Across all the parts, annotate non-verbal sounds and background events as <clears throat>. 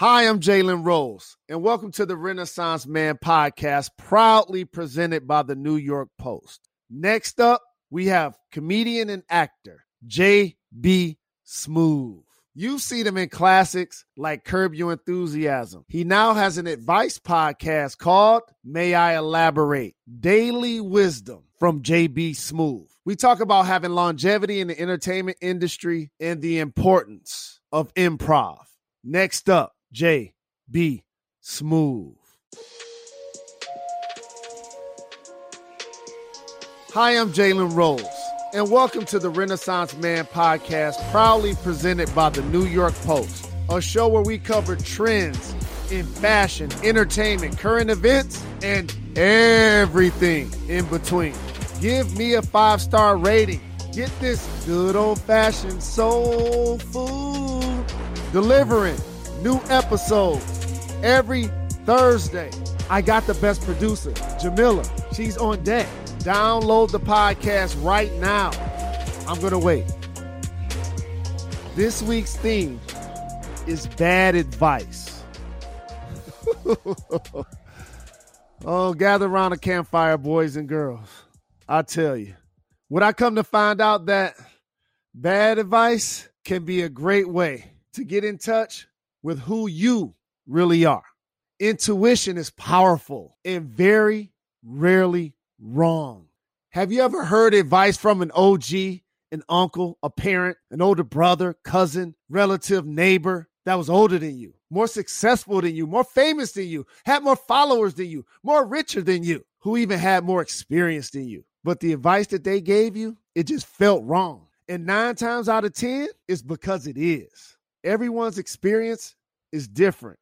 Hi, I'm Jalen Rose, and welcome to the Renaissance Man podcast, proudly presented by the New York Post. Next up, we have comedian and actor J.B. Smoove. You've seen him in classics like Curb Your Enthusiasm. He now has an advice podcast called May I Elaborate Daily Wisdom from JB Smoove. We talk about having longevity in the entertainment industry and the importance of improv. Next up, JB Smoove. Hi, I'm Jalen Rose, and welcome to the Renaissance Man podcast, proudly presented by the New York Post, a show where we cover trends in fashion, entertainment, current events, and everything in between. Give me a five star rating. Get this good old fashioned soul food delivering new episodes every Thursday. I got the best producer, Jamila. She's on deck. Download the podcast right now. I'm going to wait. This week's theme is bad advice. <laughs> oh, gather around a campfire, boys and girls. I tell you, would I come to find out that bad advice can be a great way to get in touch with who you really are. Intuition is powerful and very rarely wrong. Have you ever heard advice from an OG, an uncle, a parent, an older brother, cousin, relative, neighbor that was older than you, more successful than you, more famous than you, had more followers than you, more richer than you, who even had more experience than you? But the advice that they gave you, it just felt wrong. And nine times out of 10, it's because it is. Everyone's experience is different,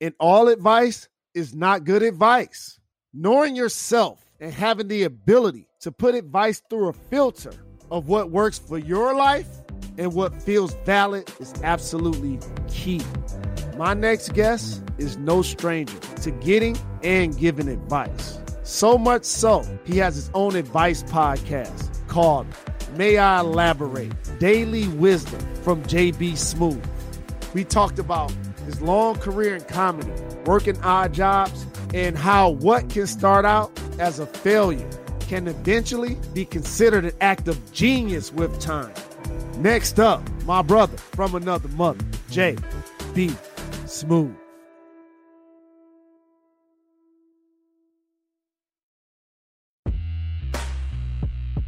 and all advice is not good advice. Knowing yourself and having the ability to put advice through a filter of what works for your life and what feels valid is absolutely key. My next guest is no stranger to getting and giving advice. So much so, he has his own advice podcast called May I Elaborate Daily Wisdom from JB Smoove. We talked about his long career in comedy, working odd jobs, and how what can start out as a failure can eventually be considered an act of genius with time. Next up, my brother from another mother, J.B. Smoove.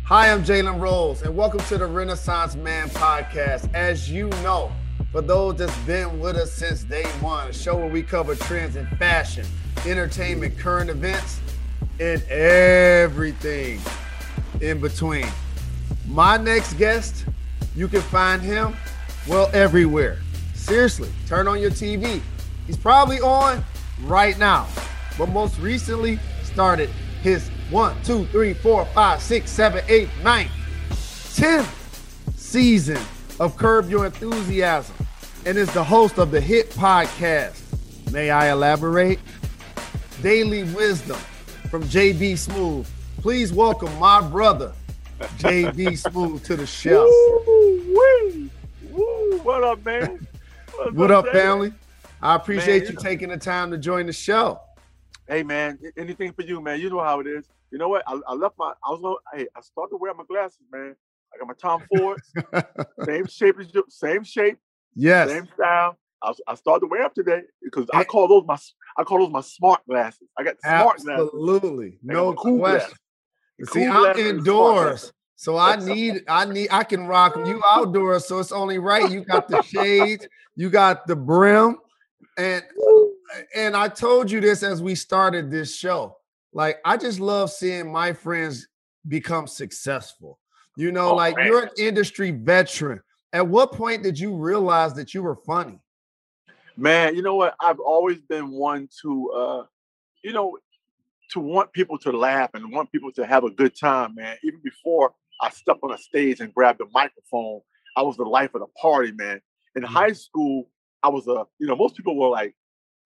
Hi, I'm Jalen Rose, and welcome to the Renaissance Man podcast. As you know, for those that's been with us since day one, a show where we cover trends in fashion, entertainment, current events, and everything in between. My next guest, you can find him, well, everywhere. Seriously, turn on your TV. He's probably on right now, but most recently started his one, two, three, four, five, six, seven, eight, nine, tenth season of Curb Your Enthusiasm and is the host of the hit podcast. May I elaborate? Daily Wisdom from JB Smoove. Please welcome my brother, JB Smoove, to the <laughs> show. Woo, woo, what up, man? <laughs> What's what up, family? I appreciate man, you, know. taking the time to join the show. Hey, man, anything for you, man. You know how it is. You know what? I, I left my, I was going, hey, I started to wear my glasses, man. I got my Tom Ford, <laughs> same shape as you, same shape, yes, same style. I, I started to wear them today because I call those my I call those my smart glasses. I got smart Absolutely. glasses. Absolutely, no cool question. See, cool I'm indoors, so I need I need I can rock you <laughs> outdoors. So it's only right you got the shades, you got the brim, and and I told you this as we started this show. Like I just love seeing my friends become successful. You know, oh, like man. you're an industry veteran. At what point did you realize that you were funny? Man, you know what? I've always been one to, uh, you know, to want people to laugh and want people to have a good time, man. Even before I stepped on a stage and grabbed the microphone, I was the life of the party, man. In mm-hmm. high school, I was a, you know, most people were like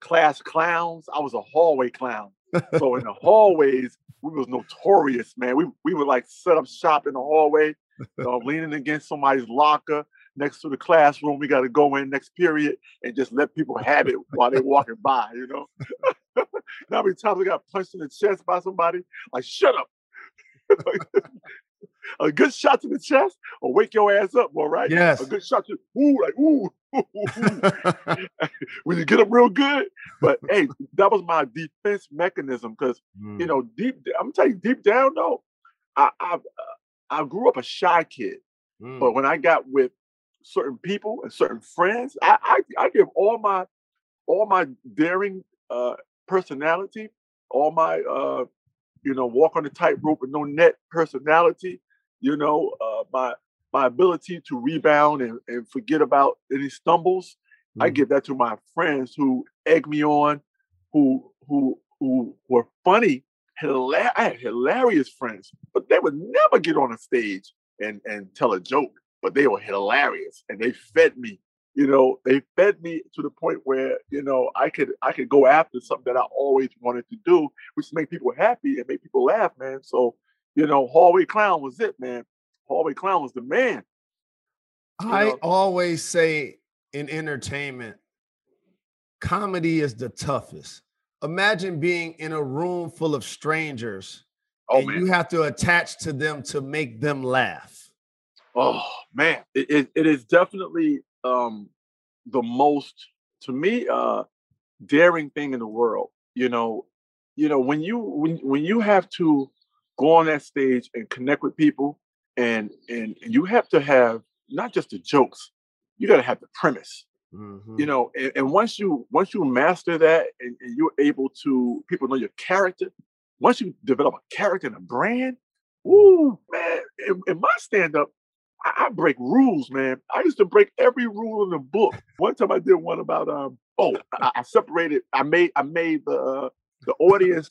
class clowns. I was a hallway clown. so in the hallways, we was notorious, man. We we would like set up shop in the hallway, uh, leaning against somebody's locker, next to the classroom. We got to go in next period and just let people have it while they're walking by, you know? <laughs> How many times I got punched in the chest by somebody? Like, shut up. <laughs> a good shot to the chest will wake your ass up, all right? Yes. A good shot to ooh, like ooh. <laughs> when you get them real good. But hey, that was my defense mechanism because mm. you know, deep I'm telling you, deep down though, I I, uh, I grew up a shy kid. Mm. But when I got with certain people and certain friends, I, I, I give all my all my daring uh, personality, all my uh, you know walk on the tightrope with no net personality, you know uh, my my ability to rebound and, and forget about any stumbles. Mm. I give that to my friends who egg me on, who who who were funny. Hilar- I had hilarious friends, but they would never get on a stage and and tell a joke, but they were hilarious and they fed me. You know, they fed me to the point where you know I could I could go after something that I always wanted to do, which is make people happy and make people laugh, man. So, you know, Hallway Clown was it, man. Hallway Clown was the man. I know? always say in entertainment, comedy is the toughest. Imagine being in a room full of strangers Oh, and man. you have to attach to them to make them laugh. Oh man, it, it, it is definitely um, the most to me uh, daring thing in the world. You know, you know when you when when you have to go on that stage and connect with people, and and, and you have to have not just the jokes, you got to have the premise. Mm-hmm. You know, and, and, once you once you master that and, and you're able to people know your character, once you develop a character and a brand, ooh, man, in, in my stand-up, I, I, break rules, man. I used to break every rule in the book. One time I did one about um, oh, I, I separated, I made I made the uh, the audience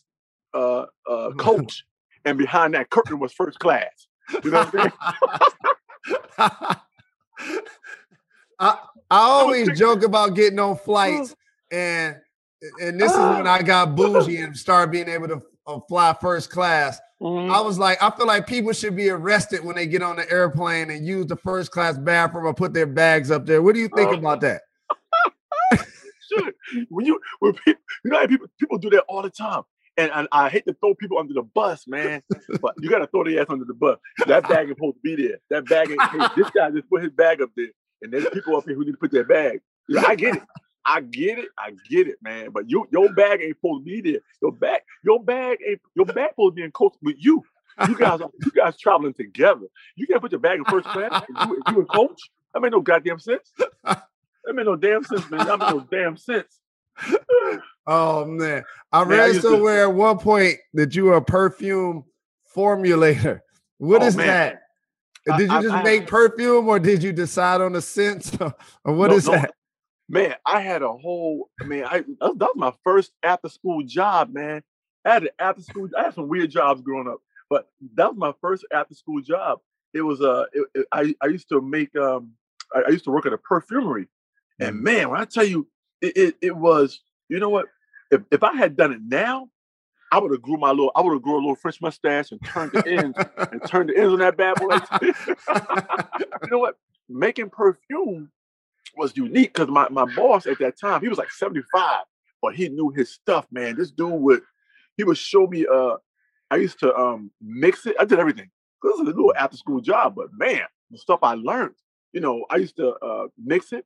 uh, uh, <laughs> coach, and behind that curtain was first class. You know what I'm saying? <laughs> I, I <laughs> always joke about getting on flights and and this is when I got bougie and started being able to or fly first class. Mm-hmm. I was like, I feel like people should be arrested when they get on the airplane and use the first class bathroom or put their bags up there. What do you think oh. about that? <laughs> sure. When you when people, you know people people do that all the time. And, and, I hate to throw people under the bus, man, but you gotta throw their ass under the bus. That bag is supposed to be there. That bag, hey, this guy just put his bag up there, and there's people up here who need to put their bag. I get it. I get it, I get it, man. But you, your bag ain't supposed to be there. Your bag, your bag ain't your bag supposed to be in coach with you. You guys, are, you guys traveling together. You can't put your bag in first class. you, you and coach. That made no goddamn sense. That made no damn sense, man. That made no damn sense. <sighs> oh man, I man, read I somewhere to... at one point that you were a perfume formulator. What oh, is man. that? Did you just I, make perfume, or did you decide on the scent, <laughs> or what no, is no, that? Man, I had a whole. I mean, I that, was my first after school job, man. I had an after school. I had some weird jobs growing up, but that was my first after school job. It was uh, it, it, I I used to make um, I, I, used to work at a perfumery, and mm. man, when I tell you, it it, it was, you know what? If if I had done it now, I would have grew my little, I would have grew a little French mustache and turned the ends and turned the ends on that bad boy. <laughs> you know what? Making perfume was unique because my, my boss at that time, he was like 75, but he knew his stuff, man. This dude would he would show me uh I used to um mix it. I did everything. This is a little after school job, but man, the stuff I learned, you know, I used to uh mix it.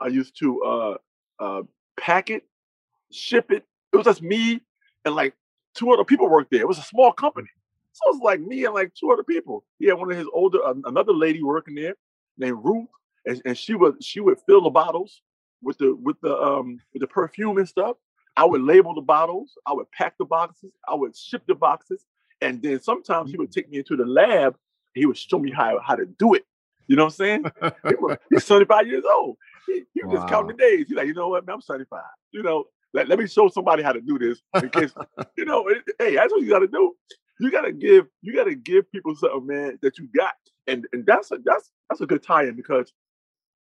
I used to uh uh pack it, ship it. It was just me and like two other people worked there. It was a small company. So it was like me and like two other people. He had one of his older, another lady working there named Ruth and, and she would she would fill the bottles with the with the um with the perfume and stuff. I would label the bottles. I would pack the boxes. I would ship the boxes, and then sometimes he would take me into the lab. he would show me how how to do it. You know what I'm saying? he was, he's 75 years old. He, he was wow. just counting the days. He's like, you know what, man, I'm 75. You know, let, let me show somebody how to do this in case, <laughs> you know, hey, that's what you got to do. You got to give, you got to give people something, man, that you got, and and that's a that's that's a good tie-in because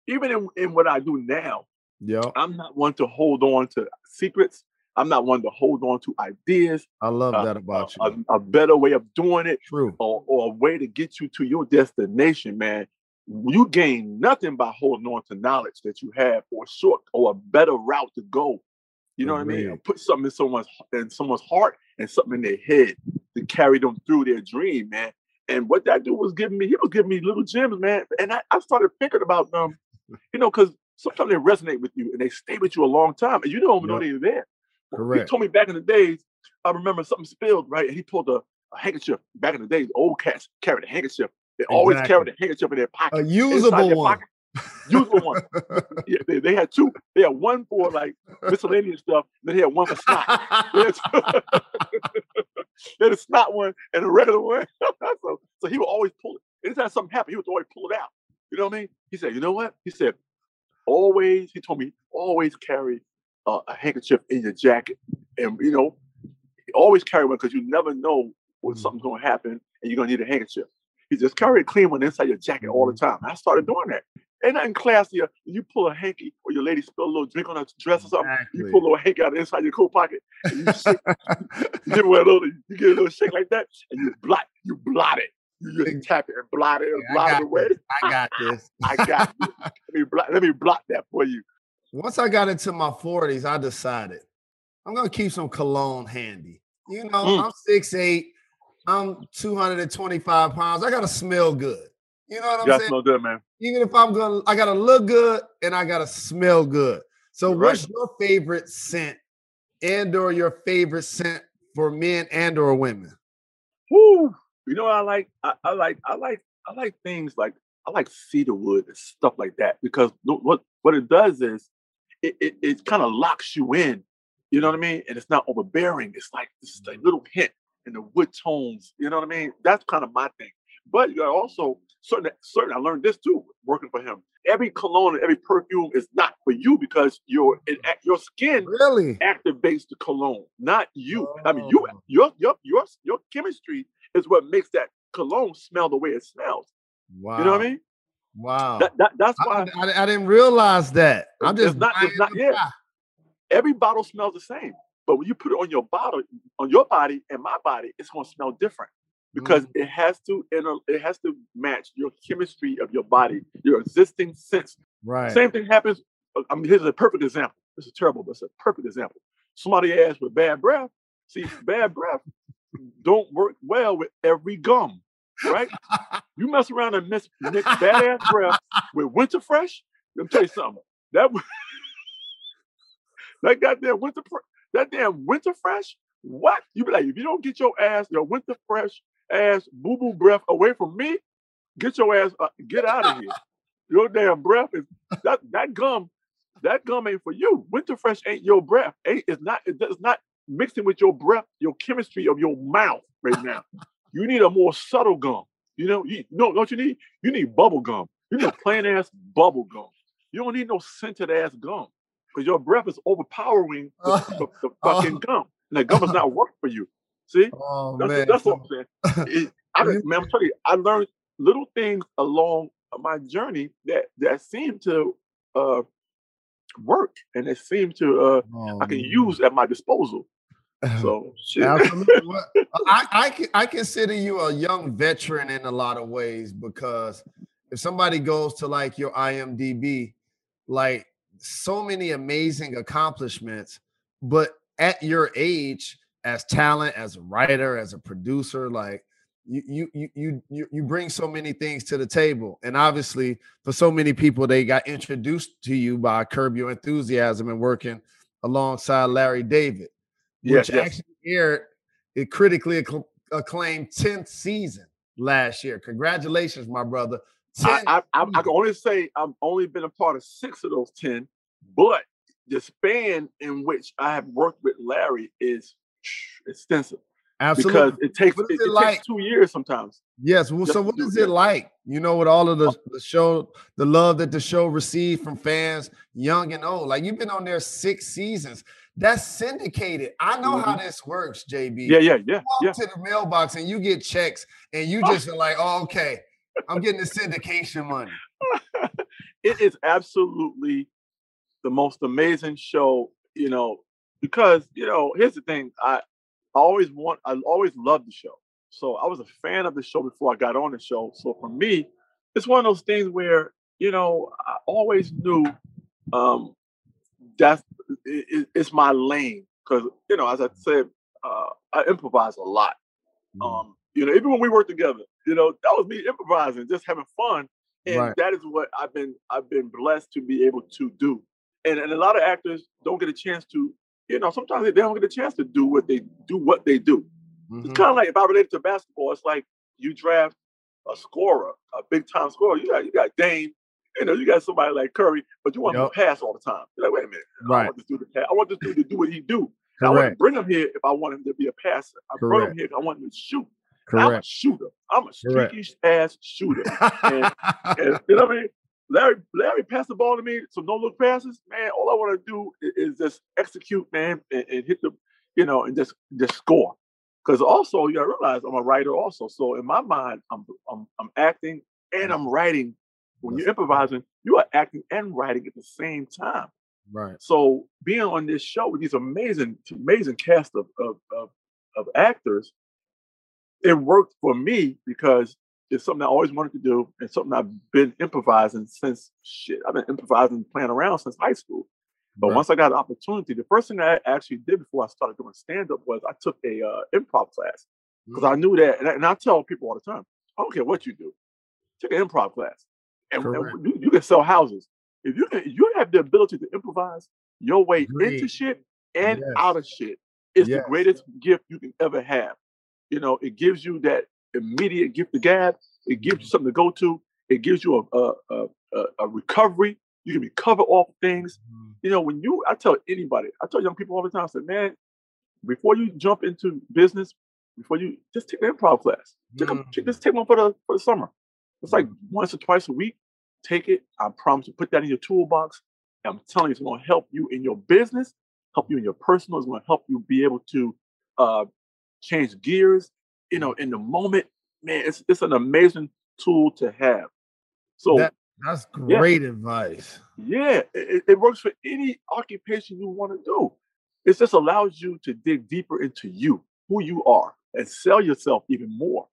even in, in what I do now, yeah, I'm not one to hold on to secrets. I'm not one to hold on to ideas. I love uh, that about you. A, a, better way of doing it, true, or, or a way to get you to your destination, man. you gain nothing by holding on to knowledge that you have or a short or a better route to go. You know what I mean? Put something in someone's in someone's heart and something in their head to carry them through their dream, man. And what that dude was giving me, he was giving me little gems, man. And I, I started thinking about them, you know, because sometimes they resonate with you and they stay with you a long time, and you don't even yep. know they're there. Correct. He told me back in the days, I remember something spilled, right? And he pulled a, a handkerchief. Back in the days, old cats carried a handkerchief. They exactly. always carried a handkerchief in their pocket. A usable one. Pocket. Usable one. <laughs> yeah, they, they, had two. They had one for like miscellaneous stuff. Then they had one for snot. they, had, <laughs> they had a snot one and a regular one. <laughs> so, so he would always pull it. Anytime something happened, he would always pull it out. You know what I mean? He said, you know what? He said, always, he told me, always carry uh, a handkerchief in your jacket. And, you know, always carry one because you never know when mm-hmm. something's going to happen and you're going to need a handkerchief. He just carry a clean one inside your jacket all the mm-hmm. time. I started doing that. Ain't nothing classier. You pull a hanky or your lady spill a little drink on her dress or something. Exactly. You pull a little hanky out inside your coat pocket. And you, shake, <laughs> you give it a little, you get a little shake like that, and you blot, you blot it. You just tap it and blot it and yeah, blot it away. This. I got this. <laughs> I got <laughs> this. Let me blot, let me blot that for you. Once I got into my 40s, I decided I'm gonna keep some cologne handy. You know, mm. I'm six eight. I'm 225 pounds. I gotta smell good. You know what I'm you saying? Smell good, man. Even if I'm gonna, I gotta look good and I gotta smell good. So, You're what's right. your favorite scent, and or your favorite scent for men and or women? Woo! You know, I like, I, I like, I like, I like things like I like cedarwood and stuff like that because what what it does is it it, it kind of locks you in. You know what I mean? And it's not overbearing. It's like this a mm-hmm. little hint in the wood tones. You know what I mean? That's kind of my thing. But you also certain certain. I learned this too working for him. Every cologne and every perfume is not for you because your it, mm-hmm. your skin really activates the cologne, not you. Oh. I mean, you oh. your your your your chemistry is what makes that cologne smell the way it smells. Wow. You know what I mean? Wow. That, that, that's why I, I, I, didn't realize that. I'm just not, it's not yeah. Every bottle smells the same, but when you put it on your bottle, on your body and my body, it's going to smell different because mm. it has to it has to match your chemistry of your body, your existing sense. Right. Same thing happens. Uh, I mean, here's a perfect example. This is terrible, but it's a perfect example. Somebody asked with bad breath. See, bad breath don't work well with every gum, right? you mess around and mix, mix badass breath with winter fresh. Let me tell you something. That <laughs> that goddamn winter that damn winter fresh. What you be like? If you don't get your ass your winter fresh ass boo boo breath away from me, get your ass uh, get out of here. Your damn breath is that that gum. That gum ain't for you. Winter fresh ain't your breath. Ain't it's not. It does not mixing with your breath, your chemistry of your mouth right now. you need a more subtle gum. You know, you know, don't you need? You need bubble gum. You need plain ass bubble gum. You don't need no scented ass gum because your breath is overpowering <laughs> the, the, the fucking oh. gum, and the gum is not working for you. See, oh, that's, man. that's what I'm saying. It, I, <laughs> man, I'm telling you, I learned little things along my journey that that seem to uh, work and it seem to uh, oh, I can man. use at my disposal. So <laughs> I, I, I consider you a young veteran in a lot of ways because if somebody goes to like your IMDb, like so many amazing accomplishments, but at your age, as talent, as a writer, as a producer, like you you you you you bring so many things to the table. And obviously, for so many people, they got introduced to you by Curb Your Enthusiasm and working alongside Larry David, which yes, yes. actually aired a critically acclaimed 10th season last year. Congratulations, my brother. I, I, I, I, can only say I've only been a part of six of those 10, but the span in which I have worked with Larry is extensive. Absolutely. Because it takes it, it, it like? takes two years sometimes. Yes. Well, so what is it like? You know, with all of the, oh. the show, the love that the show received from fans, young and old. Like you've been on there six seasons. That's syndicated. I know mm-hmm. how this works, JB. Yeah, yeah, yeah. You walk yeah. to the mailbox and you get checks, and you just are like, oh, okay, I'm getting the syndication money. <laughs> it is absolutely the most amazing show, you know, because you know, here's the thing. I I always want I always loved the show. So I was a fan of the show before I got on the show. So for me, it's one of those things where you know I always knew um, that's it, it's my lane because you know as I said uh, I improvise a lot. Mm-hmm. Um, you know, even when we work together, you know, that was me improvising, just having fun, and right. that is what I've been I've been blessed to be able to do. And and a lot of actors don't get a chance to, you know, sometimes they don't get a chance to do what they do what they do. Mm-hmm. It's kind of like if I relate it to basketball, it's like you draft a scorer, a big time scorer. You got you got Dame, you know, you got somebody like Curry, but you want yep. him to pass all the time. You're like, wait a minute, right. I want this dude to pass. I want this dude to do what he do. I want to bring him here if I want him to be a passer. I Correct. brought him here if I want him to shoot. Correct. I'm a shooter. I'm a streaky ass shooter. and, <laughs> and, you know what I mean? Larry, Larry passed the ball to me, so no look passes. Man, all I want to do is, is, just execute, man, and, and, hit the, you know, and just just score. Because also you gotta realize I'm a writer also. So in my mind, I'm I'm, I'm acting and I'm writing. When you're improvising, you are acting and writing at the same time. Right. So being on this show with these amazing, amazing cast of of, of, of actors, it worked for me because it's something I always wanted to do and something I've been improvising since shit. I've been improvising, playing around since high school. But right. once I got an opportunity, the first thing I actually did before I started doing stand up was I took a uh, improv class because mm-hmm. I knew that, and I, and I, tell people all the time, I don't care what you do, take an improv class, and, and you, you, can sell houses if you can. You have the ability to improvise your way Great. into shit and yes. out of shit. It's yes. the greatest gift you can ever have. You know, it gives you that immediate gift of gab. It gives you mm-hmm. something to go to. It gives you a, a, a, a recovery. You can recover off things. Mm. You know, when you, I tell anybody, I tell young people all the time, I say, man, before you jump into business, before you just take an improv class, take mm. a, just take one for the for the summer. It's like once or twice a week. Take it. I promise you, put that in your toolbox. I'm telling you, it's going to help you in your business, help you in your personal. It's going to help you be able to uh, change gears, you know, in the moment. Man, it's it's an amazing tool to have. So that, that's great yeah. advice. Yeah, it, it, works for any occupation you want to do. It just allows you to dig deeper into you, who you are, and sell yourself even more.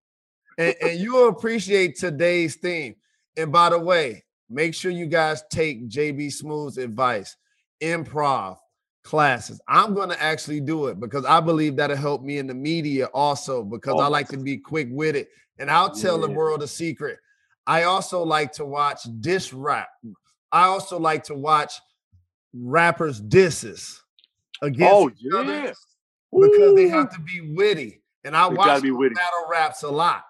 And, and you'll appreciate today's theme. And by the way, make sure you guys take JB Smoove's advice. Improv, classes. I'm going to actually do it because I believe that'll help me in the media also because oh. I like to be quick with it. And I'll tell yeah. the world a secret. I also like to watch diss rap. I also like to watch rappers disses against oh, other because they have to be witty. And I they watch battle raps a lot.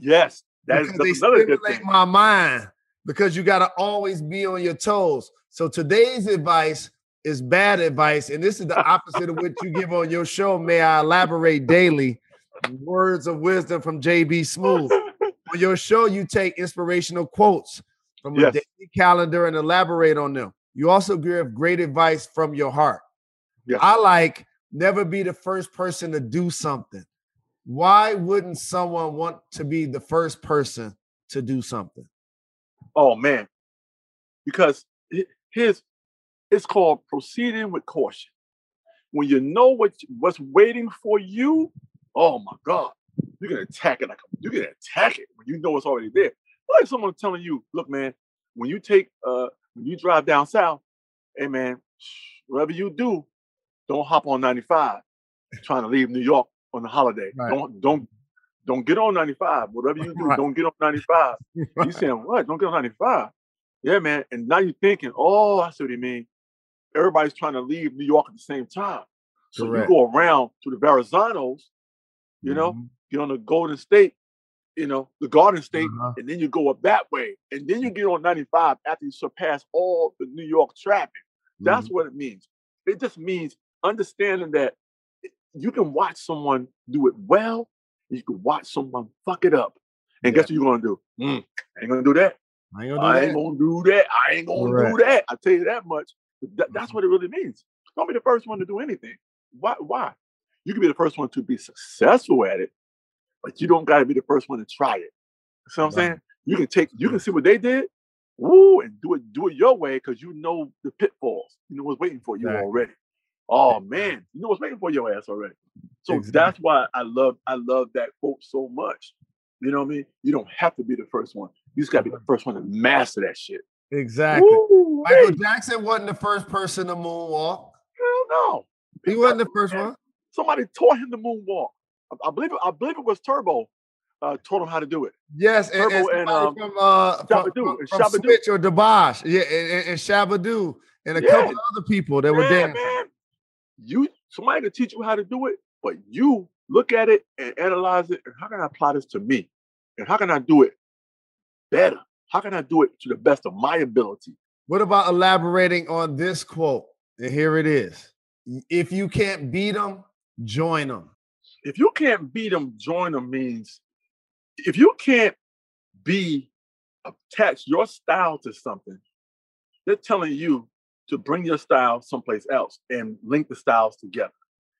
Yes, that's, they stimulate my mind because you got to always be on your toes. So today's advice is bad advice, and this is the opposite of what you give on your show. May I elaborate daily? Words of wisdom from JB Smoove. On your show, you take inspirational quotes from yes. a daily calendar and elaborate on them. You also give great advice from your heart. Yes. I like never be the first person to do something. Why wouldn't someone want to be the first person to do something? Oh man, because his it's called proceeding with caution. When you know what what's waiting for you, oh my God, you can attack it like you can attack it when you know it's already there. Like someone telling you, look, man, when you take uh when you drive down south, hey man, whatever you do, don't hop on 95 trying to leave New York on the holiday. Right. Don't don't don't get on 95. Whatever you <laughs> do, right. don't get on 95. <laughs> right. You saying what? Don't get on 95. Yeah, man. And now you're thinking, oh, I see what you mean everybody's trying to leave New York at the same time. So Correct. you go around to the Verrazanos, you know, mm-hmm. get on the Golden State, you know, the Garden State, uh-huh. and then you go up that way. And then you get on 95 after you surpass all the New York traffic. That's mm-hmm. what it means. It just means understanding that you can watch someone do it well, you can watch someone fuck it up. And yeah. guess what you're gonna do? Mm, I ain't gonna do that. I ain't gonna do, I that. Ain't gonna do that. I ain't gonna do that. I tell you that much. That, that's what it really means. Don't be the first one to do anything. Why? Why? You can be the first one to be successful at it, but you don't got to be the first one to try it. See what I'm saying? You can take, you can see what they did, woo, and do it, do it your way because you know the pitfalls. You know what's waiting for you exactly. already. Oh man, you know what's waiting for your ass already. So exactly. that's why I love, I love that quote so much. You know what I mean? You don't have to be the first one. You just got to be the first one to master that shit. Exactly. Woo, Michael hey. Jackson wasn't the first person to moonwalk. Hell no. He wasn't the first one. Somebody taught him to moonwalk. I, I believe it, I believe it was Turbo uh, taught him how to do it. Yes, and, and, and um, from uh, from, from, from Switch or Dabash, yeah, and, and Shabba-Do, and a yeah. couple other people that were there. Man, you somebody to teach you how to do it, but you look at it and analyze it. And how can I apply this to me? And how can I do it better? How can I do it to the best of my ability? What about elaborating on this quote? And here it is. If you can't beat them, join them. If you can't beat them, join them means if you can't be attached your style to something, they're telling you to bring your style someplace else and link the styles together.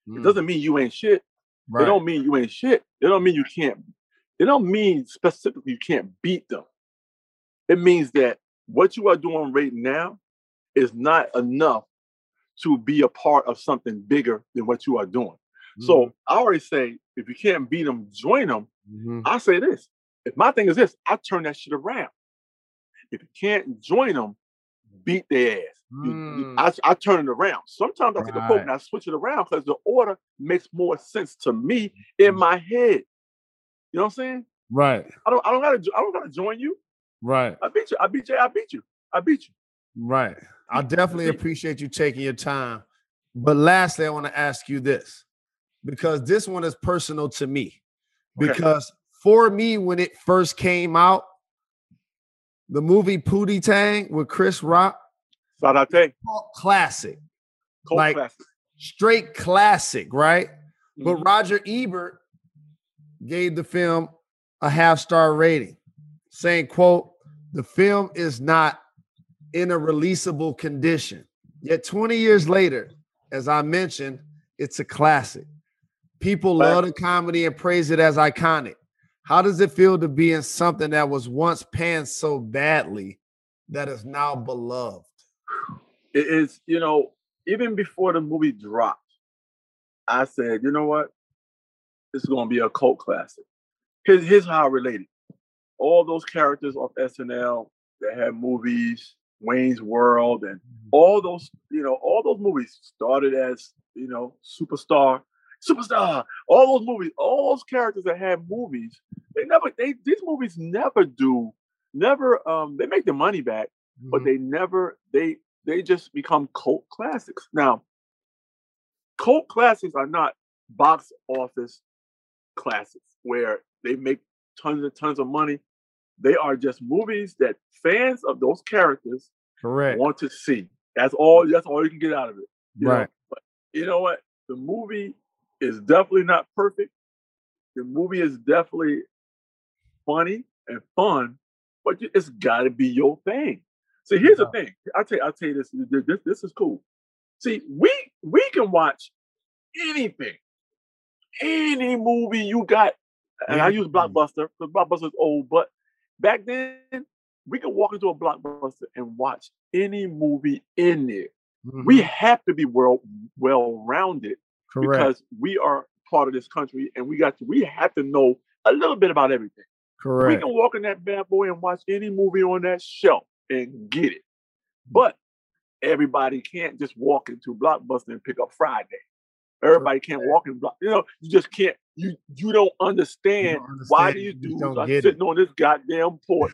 Mm. It doesn't mean you ain't shit. Right. It don't mean you ain't shit. It don't mean you can't. It don't mean specifically you can't beat them. It means that what you are doing right now is not enough to be a part of something bigger than what you are doing. Mm-hmm. So I always say, if you can't beat them, join them. Mm-hmm. I say this. If my thing is this, I turn that shit around. If you can't join them, beat their ass. Mm. I, I, turn it around. Sometimes I take a quote and I switch it around because the order makes more sense to me in mm. my head. You know what I'm saying? Right. I don't. I don't gotta. I don't gotta join you. Right. I beat you. I beat you. I beat you. I beat you. Right. I definitely appreciate you taking your time. But lastly, I want to ask you this because this one is personal to me. Okay. Because for me, when it first came out, the movie Pootie Tang with Chris Rock, Sarate. classic, Cold like classic. straight classic, right? Mm-hmm. But Roger Ebert gave the film a half star rating, saying, "quote The film is not in a releasable condition. Yet 20 years later, as I mentioned, it's a classic. People love the comedy and praise it as iconic. How does it feel to be in something that was once panned so badly that is now beloved? It is, you know, even before the movie dropped, I said, you know what? This is going to be a cult classic. Here's, here's how I related. All those characters off SNL that had movies, Wayne's World, and mm-hmm. all those, you know, all those movies started as, you know, superstar superstar. All those movies, all those characters that had movies, they never they these movies never do, never um they make the money back, mm-hmm. but they never they they just become cult classics. Now, cult classics are not box office classics where they make tons and tons of money. They are just movies that fans of those characters correct want to see. That's all that's all you can get out of it. right. Know? But you know what? The movie is definitely not perfect. The movie is definitely funny and fun, but it's got to be your thing. See, here's the thing. I tell you, I tell you this, this. This is cool. See, we we can watch anything, any movie you got. And I use Blockbuster because Blockbuster's old, but back then we could walk into a Blockbuster and watch any movie in there. Mm-hmm. We have to be well well rounded because we are part of this country and we got to, we have to know a little bit about everything. Correct. We can walk in that bad boy and watch any movie on that shelf and get it. But everybody can't just walk into Blockbuster and pick up Friday. Everybody can't walk in block. You know, you just can't. You you don't understand, you don't understand why these dudes are sitting it. on this goddamn porch,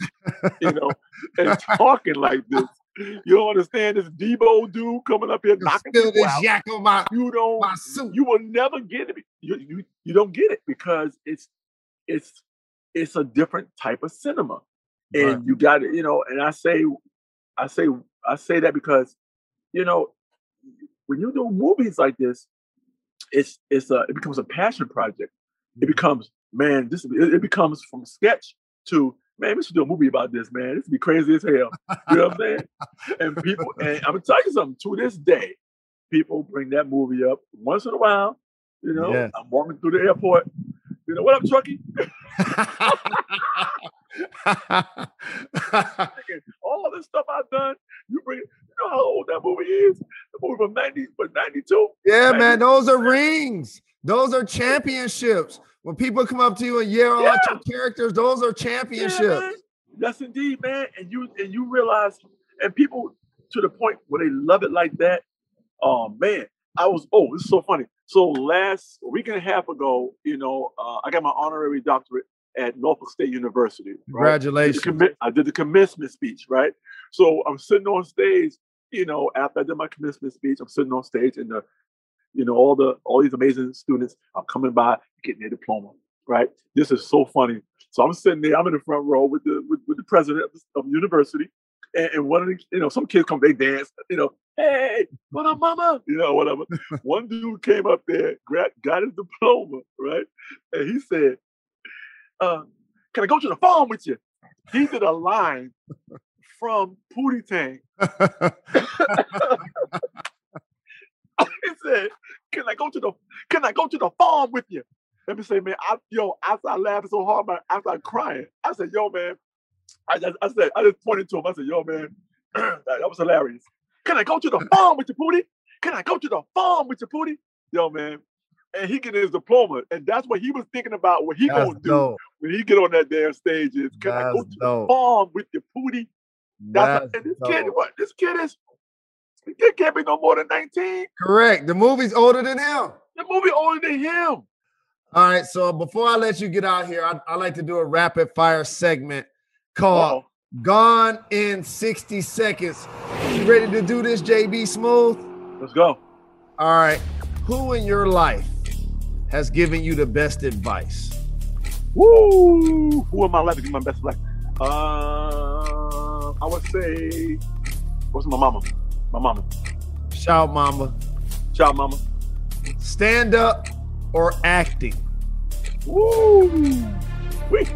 you know, and <laughs> talking like this you don't understand this Debo dude coming up here knocking this out. yak on my you don't my you will never get it. You, you you don't get it because it's it's it's a different type of cinema. And right. you got it, you know, and I say I say I say that because, you know, when you do movies like this, it's it's a it becomes a passion project. It mm-hmm. becomes, man, this it, it becomes from sketch to man, we should do a movie about this, man. This would be crazy as hell. You know what I'm saying? and people, and I'm gonna tell you something. To this day, people bring that movie up once in a while. You know, yes. I'm walking through the airport. You know what up, Truckee? <laughs> <laughs> all this stuff I've done, you bring. You know how old that movie is? The movie from '90, but '92. Yeah, 90, man, those are rings. Those are championships. When people come up to you and yell yeah. out your characters, those are championships. Yeah, Yes, indeed, man. And you and you realize, and people to the point where they love it like that. Oh man, I was. Oh, this is so funny. So last week and a half ago, you know, uh, I got my honorary doctorate at Norfolk State University. Right? Congratulations! I did, I did the commencement speech, right? So I'm sitting on stage. You know, after I did my commencement speech, I'm sitting on stage, and the, you know, all the all these amazing students are coming by getting their diploma. Right? This is so funny. So I'm sitting there, I'm in the front row with the with, with the president of the university, and, and, one of the, you know, some kids come, they dance, you know, hey, what up, mama? You know, whatever. <laughs> one dude came up there, got, got his diploma, right? And he said, uh, can I go to the farm with you? He did a line from Pootie Tang. <laughs> he said, "Can I go to the Can I go to the farm with you?" Let me say, man, I, yo, I started laughing so hard, man, I started crying. I said, yo, man, I just, I said, I just pointed to him. I said, yo, man, <clears throat> that, that, was hilarious. Can I go to the farm with your pootie? Can I go to the farm with your pootie? Yo, man. And he get his diploma. And that's what he was thinking about what he that's gonna do dope. when he get on that damn stage is can that's I go to dope. the farm with your pootie? That's, that's what, and this dope. kid, what this kid is this kid can't be no more than 19. Correct. The movie's older than him. The movie older than him. All right. So before I let you get out here, I, I like to do a rapid fire segment called Uh-oh. Gone in 60 Seconds. You ready to do this, JB Smoove? Let's go. All right. Who in your life has given you the best advice? Woo! Who am I life to given my best advice? Uh, I would say, what's my mama? My mama. Shout, mama. Shout, mama. Stand up or acting? Woo! Wait.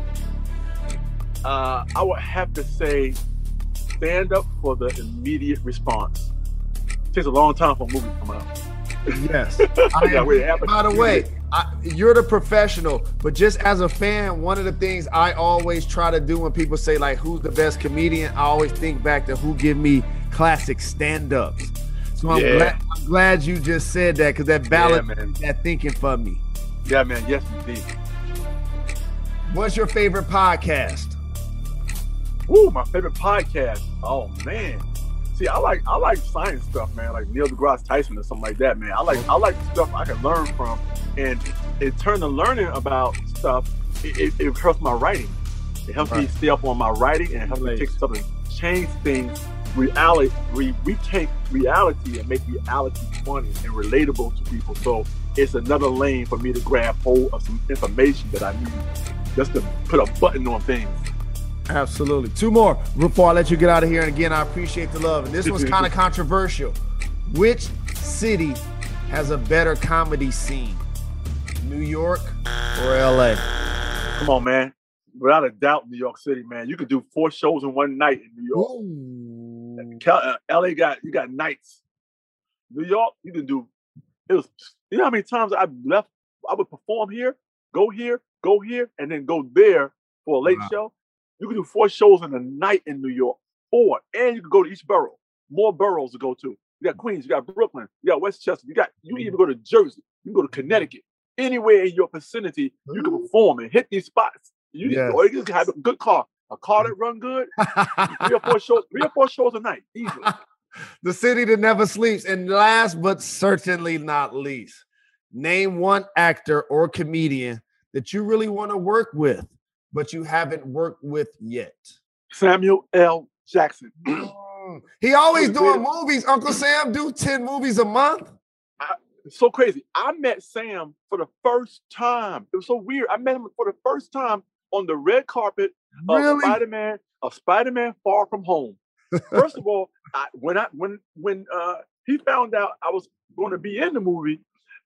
Uh, I would have to say stand up for the immediate response. It takes a long time for a movie to come out. Yes. <laughs> I wait, <laughs> by the way, I, you're the professional, but just as a fan, one of the things I always try to do when people say like, "Who's the best comedian?" I always think back to who give me classic stand-ups. So I'm, yeah. glad, I'm glad you just said that because that validated yeah, that thinking for me. Yeah, man. Yes, indeed. What's your favorite podcast? Ooh, my favorite podcast. Oh man. See, I like I like science stuff, man. Like Neil deGrasse Tyson or something like that, man. I like I like stuff I can learn from, and in turn to learning about stuff, it, it, it helps my writing. It helps right. me stay up on my writing and it helps me take stuff and change things reality we, we take reality and make reality funny and relatable to people so it's another lane for me to grab hold of some information that i need just to put a button on things absolutely two more before i let you get out of here and again i appreciate the love and this one's kind of controversial which city has a better comedy scene new york or la come on man without a doubt new york city man you could do four shows in one night in new york Ooh. Uh, LA got you got nights. New York, you can do. It was you know how many times I left. I would perform here, go here, go here, and then go there for a late wow. show. You can do four shows in a night in New York, four, and you can go to each borough. More boroughs to go to. You got Queens, you got Brooklyn, you got Westchester, you got you mm-hmm. even go to Jersey, you can go to Connecticut. Anywhere in your vicinity, you can perform and hit these spots. You, yes. or you can have a good car a car that run good, <laughs> three or four shows, three or four shows a night, easily. <laughs> the city that never sleeps. And last but certainly not least, name one actor or comedian that you really want to work with, but you haven't worked with yet. Samuel L. Jackson. <clears throat> Mm. he always doing movies. Uncle Sam do 10 movies a month. I, so crazy. I met Sam for the first time. It was so weird. I met him for the first time on the red carpet really? of Spider-Man of Spider-Man Far From Home. First of all, I, when I when when uh, he found out I was going to be in the movie,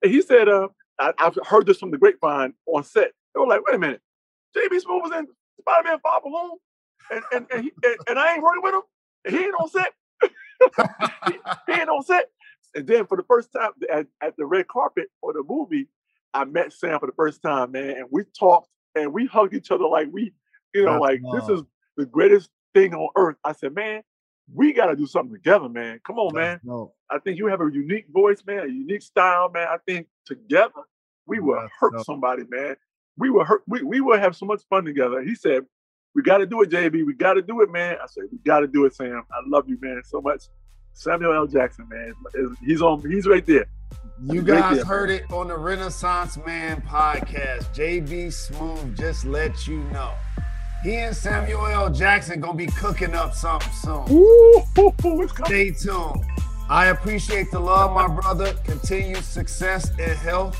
he said, uh, I, have heard this from the grapevine on set. They were like, wait a minute, JB Smoove was in Spider-Man Far From Home, and and and, he, and, and I ain't working with him. And he ain't on set. he, <laughs> he ain't on set. And then for the first time at, at the red carpet for the movie, I met Sam for the first time, man, and we talked and we hugged each other like we, you know, That's like this is the greatest thing on earth. I said, man, we got to do something together, man. Come on, man. No. I think you have a unique voice, man, a unique style, man. I think together we will hurt no. somebody, man. We will hurt, we, we will have so much fun together. He said, We got to do it, JB. We got to do it, man. I said, We got to do it, Sam. I love you, man, so much. Samuel L. Jackson, man, he's on. He's right there. You guys right heard it on the Renaissance Man podcast. JB Smoove just let you know. He and Samuel L. Jackson gonna be cooking up something soon. Ooh, <laughs> Stay tuned. I appreciate the love, my brother. Continued success and health.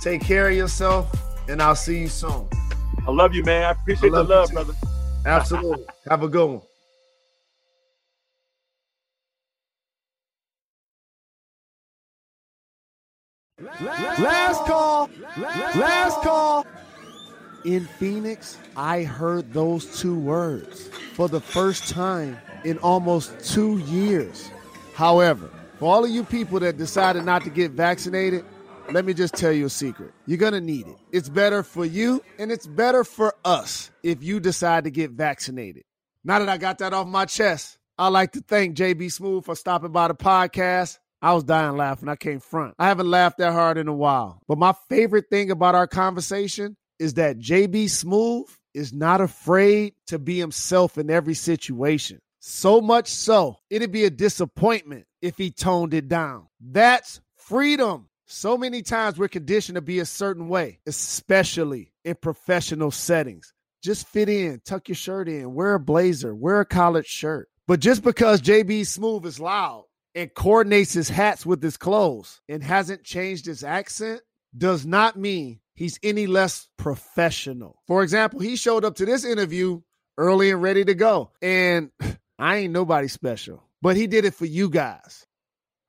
Take care of yourself, and I'll see you soon. I love you, man. I appreciate I love the love, brother. Absolutely. <laughs> Have a good one. Last call. Last call. In Phoenix, I heard those two words for the first time in almost two years. However, for all of you people that decided not to get vaccinated, let me just tell you a secret. You're going to need it. It's better for you and it's better for us if you decide to get vaccinated. Now that I got that off my chest, I'd like to thank JB Smoove for stopping by the podcast. I was dying laughing. I came front. I haven't laughed that hard in a while. But my favorite thing about our conversation is that JB Smoove is not afraid to be himself in every situation. So much so, it'd be a disappointment if he toned it down. That's freedom. So many times we're conditioned to be a certain way, especially in professional settings. Just fit in, tuck your shirt in, wear a blazer, wear a collared shirt. But just because JB Smoove is loud and coordinates his hats with his clothes and hasn't changed his accent does not mean he's any less professional. For example, he showed up to this interview early and ready to go. And <laughs> I ain't nobody special, but he did it for you guys.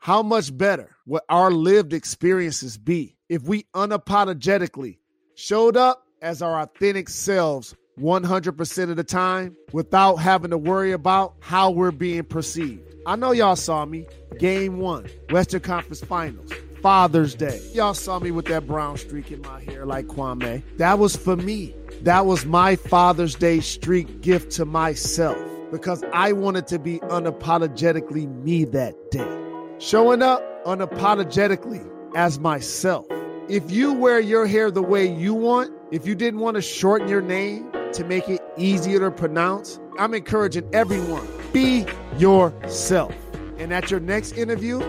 How much better would our lived experiences be if we unapologetically showed up as our authentic selves 100% of the time without having to worry about how we're being perceived? I know y'all saw me. Game one, Western Conference Finals, Father's Day. Y'all saw me with that brown streak in my hair like Kwame. That was for me. That was my Father's Day streak gift to myself because I wanted to be unapologetically me that day showing up unapologetically as myself. If you wear your hair the way you want, if you didn't want to shorten your name to make it easier to pronounce, I'm encouraging everyone be yourself. And at your next interview,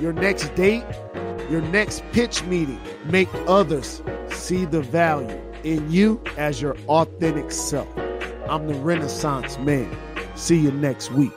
your next date, your next pitch meeting, make others see the value in you as your authentic self. I'm the Renaissance man. See you next week.